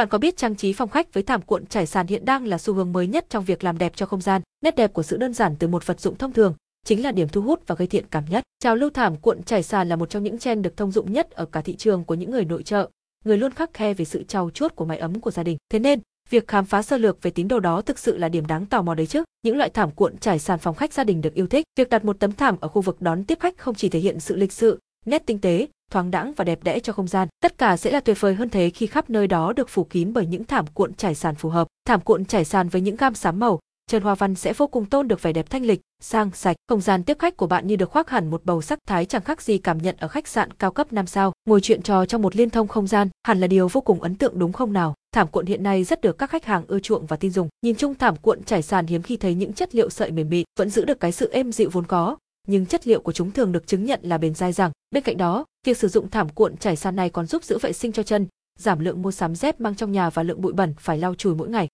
Bạn có biết trang trí phòng khách với thảm cuộn trải sàn hiện đang là xu hướng mới nhất trong việc làm đẹp cho không gian. Nét đẹp của sự đơn giản từ một vật dụng thông thường chính là điểm thu hút và gây thiện cảm nhất. Trào lưu thảm cuộn trải sàn là một trong những trend được thông dụng nhất ở cả thị trường của những người nội trợ, người luôn khắc khe về sự trau chuốt của mái ấm của gia đình. Thế nên, việc khám phá sơ lược về tín đồ đó thực sự là điểm đáng tò mò đấy chứ. Những loại thảm cuộn trải sàn phòng khách gia đình được yêu thích. Việc đặt một tấm thảm ở khu vực đón tiếp khách không chỉ thể hiện sự lịch sự, nét tinh tế, thoáng đãng và đẹp đẽ cho không gian. Tất cả sẽ là tuyệt vời hơn thế khi khắp nơi đó được phủ kín bởi những thảm cuộn trải sàn phù hợp. Thảm cuộn trải sàn với những gam xám màu, Trần hoa văn sẽ vô cùng tôn được vẻ đẹp thanh lịch, sang sạch. Không gian tiếp khách của bạn như được khoác hẳn một bầu sắc thái chẳng khác gì cảm nhận ở khách sạn cao cấp 5 sao. Ngồi chuyện trò trong một liên thông không gian, hẳn là điều vô cùng ấn tượng đúng không nào? Thảm cuộn hiện nay rất được các khách hàng ưa chuộng và tin dùng. Nhìn chung thảm cuộn trải sàn hiếm khi thấy những chất liệu sợi mềm mịn, vẫn giữ được cái sự êm dịu vốn có, nhưng chất liệu của chúng thường được chứng nhận là bền dai dẳng. Bên cạnh đó, việc sử dụng thảm cuộn trải sàn này còn giúp giữ vệ sinh cho chân, giảm lượng mua sắm dép mang trong nhà và lượng bụi bẩn phải lau chùi mỗi ngày.